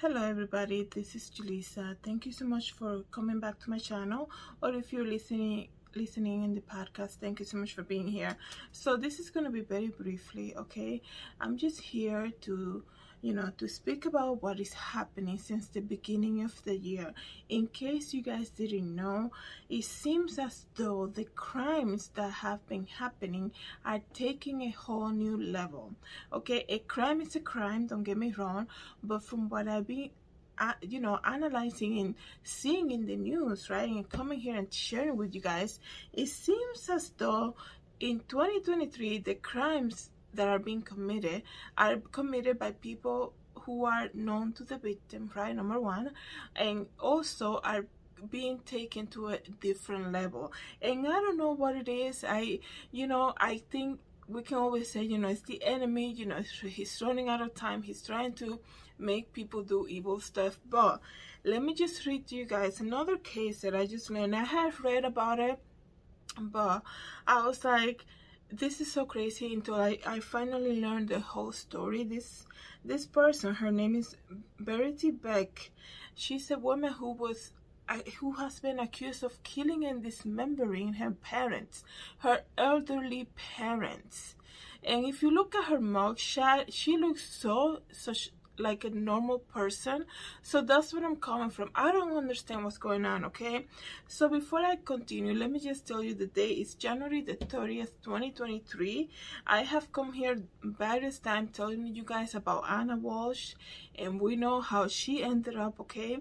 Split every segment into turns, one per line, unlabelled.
hello everybody. This is Julissa. Thank you so much for coming back to my channel. Or if you're listening listening in the podcast. Thank you so much for being here. So this is going to be very briefly okay? I'm just here to you know to speak about what is happening since the beginning of the year. In case you guys didn't know it seems as though the crimes that have been happening are taking a whole new level okay? A crime is a crime don't get me wrong but from what i've been you know analyzing and seeing in the news right and coming here and sharing with you guys it seems as though in 2023 the crimes that are being committed are committed by people who are known to the victim, right? Number one, and also are being taken to a different level. And I don't know what it is. I, you know, I think we can always say, you know, it's the enemy, you know, he's running out of time. He's trying to make people do evil stuff. But let me just read to you guys another case that I just learned. I have read about it, but I was like, this is so crazy until I, I finally learned the whole story. This this person, her name is Verity Beck. She's a woman who was who has been accused of killing and dismembering her parents, her elderly parents. And if you look at her mugshot, she looks so such like a normal person. So that's what i'm coming from. I don't understand what's going on okay? So before i continue let me just tell you the day is january the 30th 2023 i have come here various times telling you guys about ana walshe and we know how she ended up okay?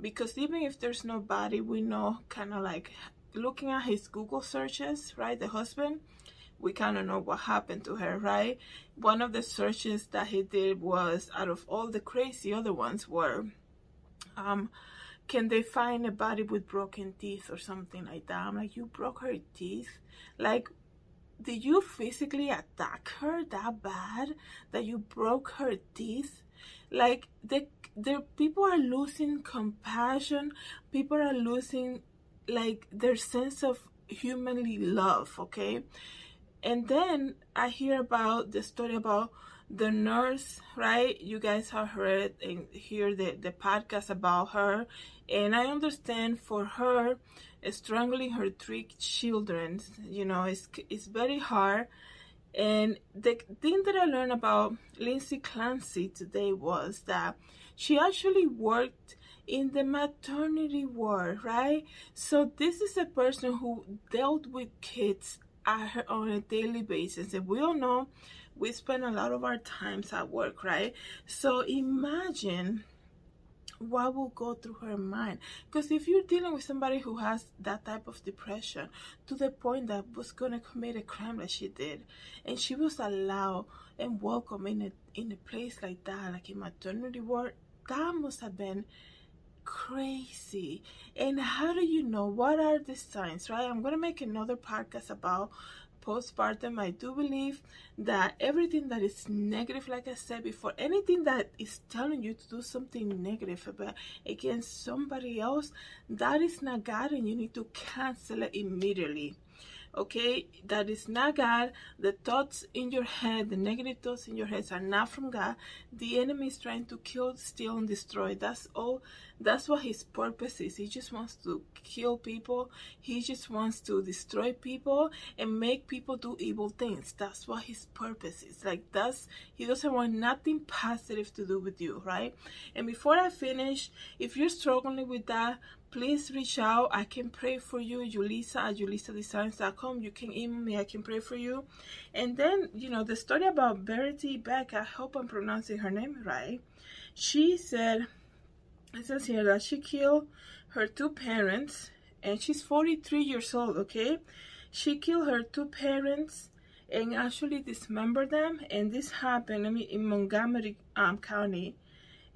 Because even if there's nobody we know kind of like looking at his google searches right the husband we kind of know what happened to her, right? One of the searches that he did was out of all the crazy other ones were, um, can they find a body with broken teeth or something like that? I'm like, you broke her teeth? Like, did you physically attack her that bad that you broke her teeth? Like, the, the people are losing compassion. People are losing, like, their sense of humanly love, okay? And then I hear about the story about the nurse, right? You guys have heard and hear the, the podcast about her. And I understand for her, strangling her three children, you know, it's, it's very hard. And the thing that I learned about Lindsay Clancy today was that she actually worked in the maternity ward, right? So this is a person who dealt with kids on a daily basis and we all know we spend a lot of our times at work right? So imagine what will go through her mind. Because if you're dealing with somebody who has that type of depression to the point that was going to commit a crime that she did and she was allowed and welcome in a in a place like that like a maternity ward that must have been crazy. And how do you know? What are the signs right? I'm gonna make another podcast about postpartum. I do believe that everything that is negative like i said before anything that is telling you to do something negative about against somebody else that is not god and you need to cancel it immediately okay that is not god. The thoughts in your head the negative thoughts in your head are not from god. The enemy is trying to kill steal and destroy. That's all that's what his purpose is. He just wants to kill people. He just wants to destroy people and make people do evil things. That's what his purpose is. Like that's he doesn't want nothing positive to do with you right? And before i finish if you're struggling with that please reach out. I can pray for you julissa at julissadesigns.com you can email me. I can pray for you. And then you know the story about verity beck i hope i'm pronouncing her name right. She said it says here that she killed her two parents and she's 43 years old okay? She killed her two parents and actually dismembered them and this happened I mean, in montgomery um, county.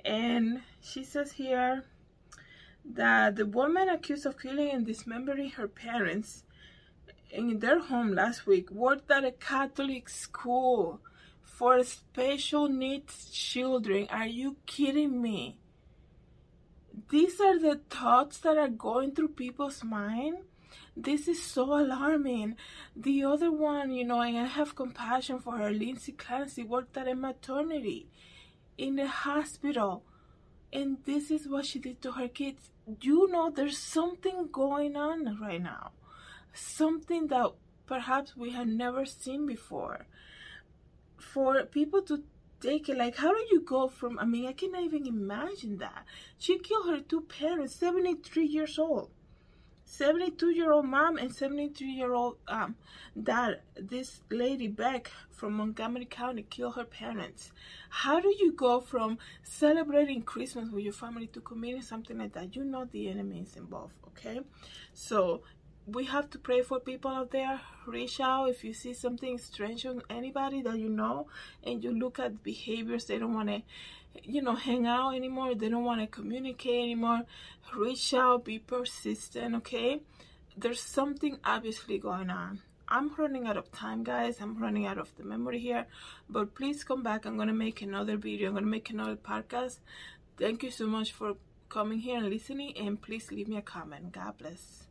And she says here that the woman accused of killing and dismembering her parents in their home last week worked at a Catholic school for special needs children. Are you kidding me? These are the thoughts that are going through people's mind. This is so alarming. The other one, you know, and I have compassion for her, Lindsay Clancy, worked at a maternity in a hospital and this is what she did to her kids. You know there's something going on right now? Something that perhaps we had never seen before. For people to take it like how do you go from i mean i cannot even imagine that. She killed her two parents 73 years old 72 year old mom and 73 year old um, dad. This lady beck from montgomery county killed her parents. How do you go from celebrating christmas with your family to committing something like that? You know the enemy is involved okay? So we have to pray for people out there. Reach out if you see something strange on anybody that you know and you look at behaviors they don't want to you know hang out anymore. They don't want to communicate anymore. Reach out be persistent okay? There's something obviously going on. I'm running out of time guys. I'm running out of the memory here. But please come back. I'm gonna make another video. I'm gonna make another podcast. Thank you so much for coming here and listening and please leave me a comment. God bless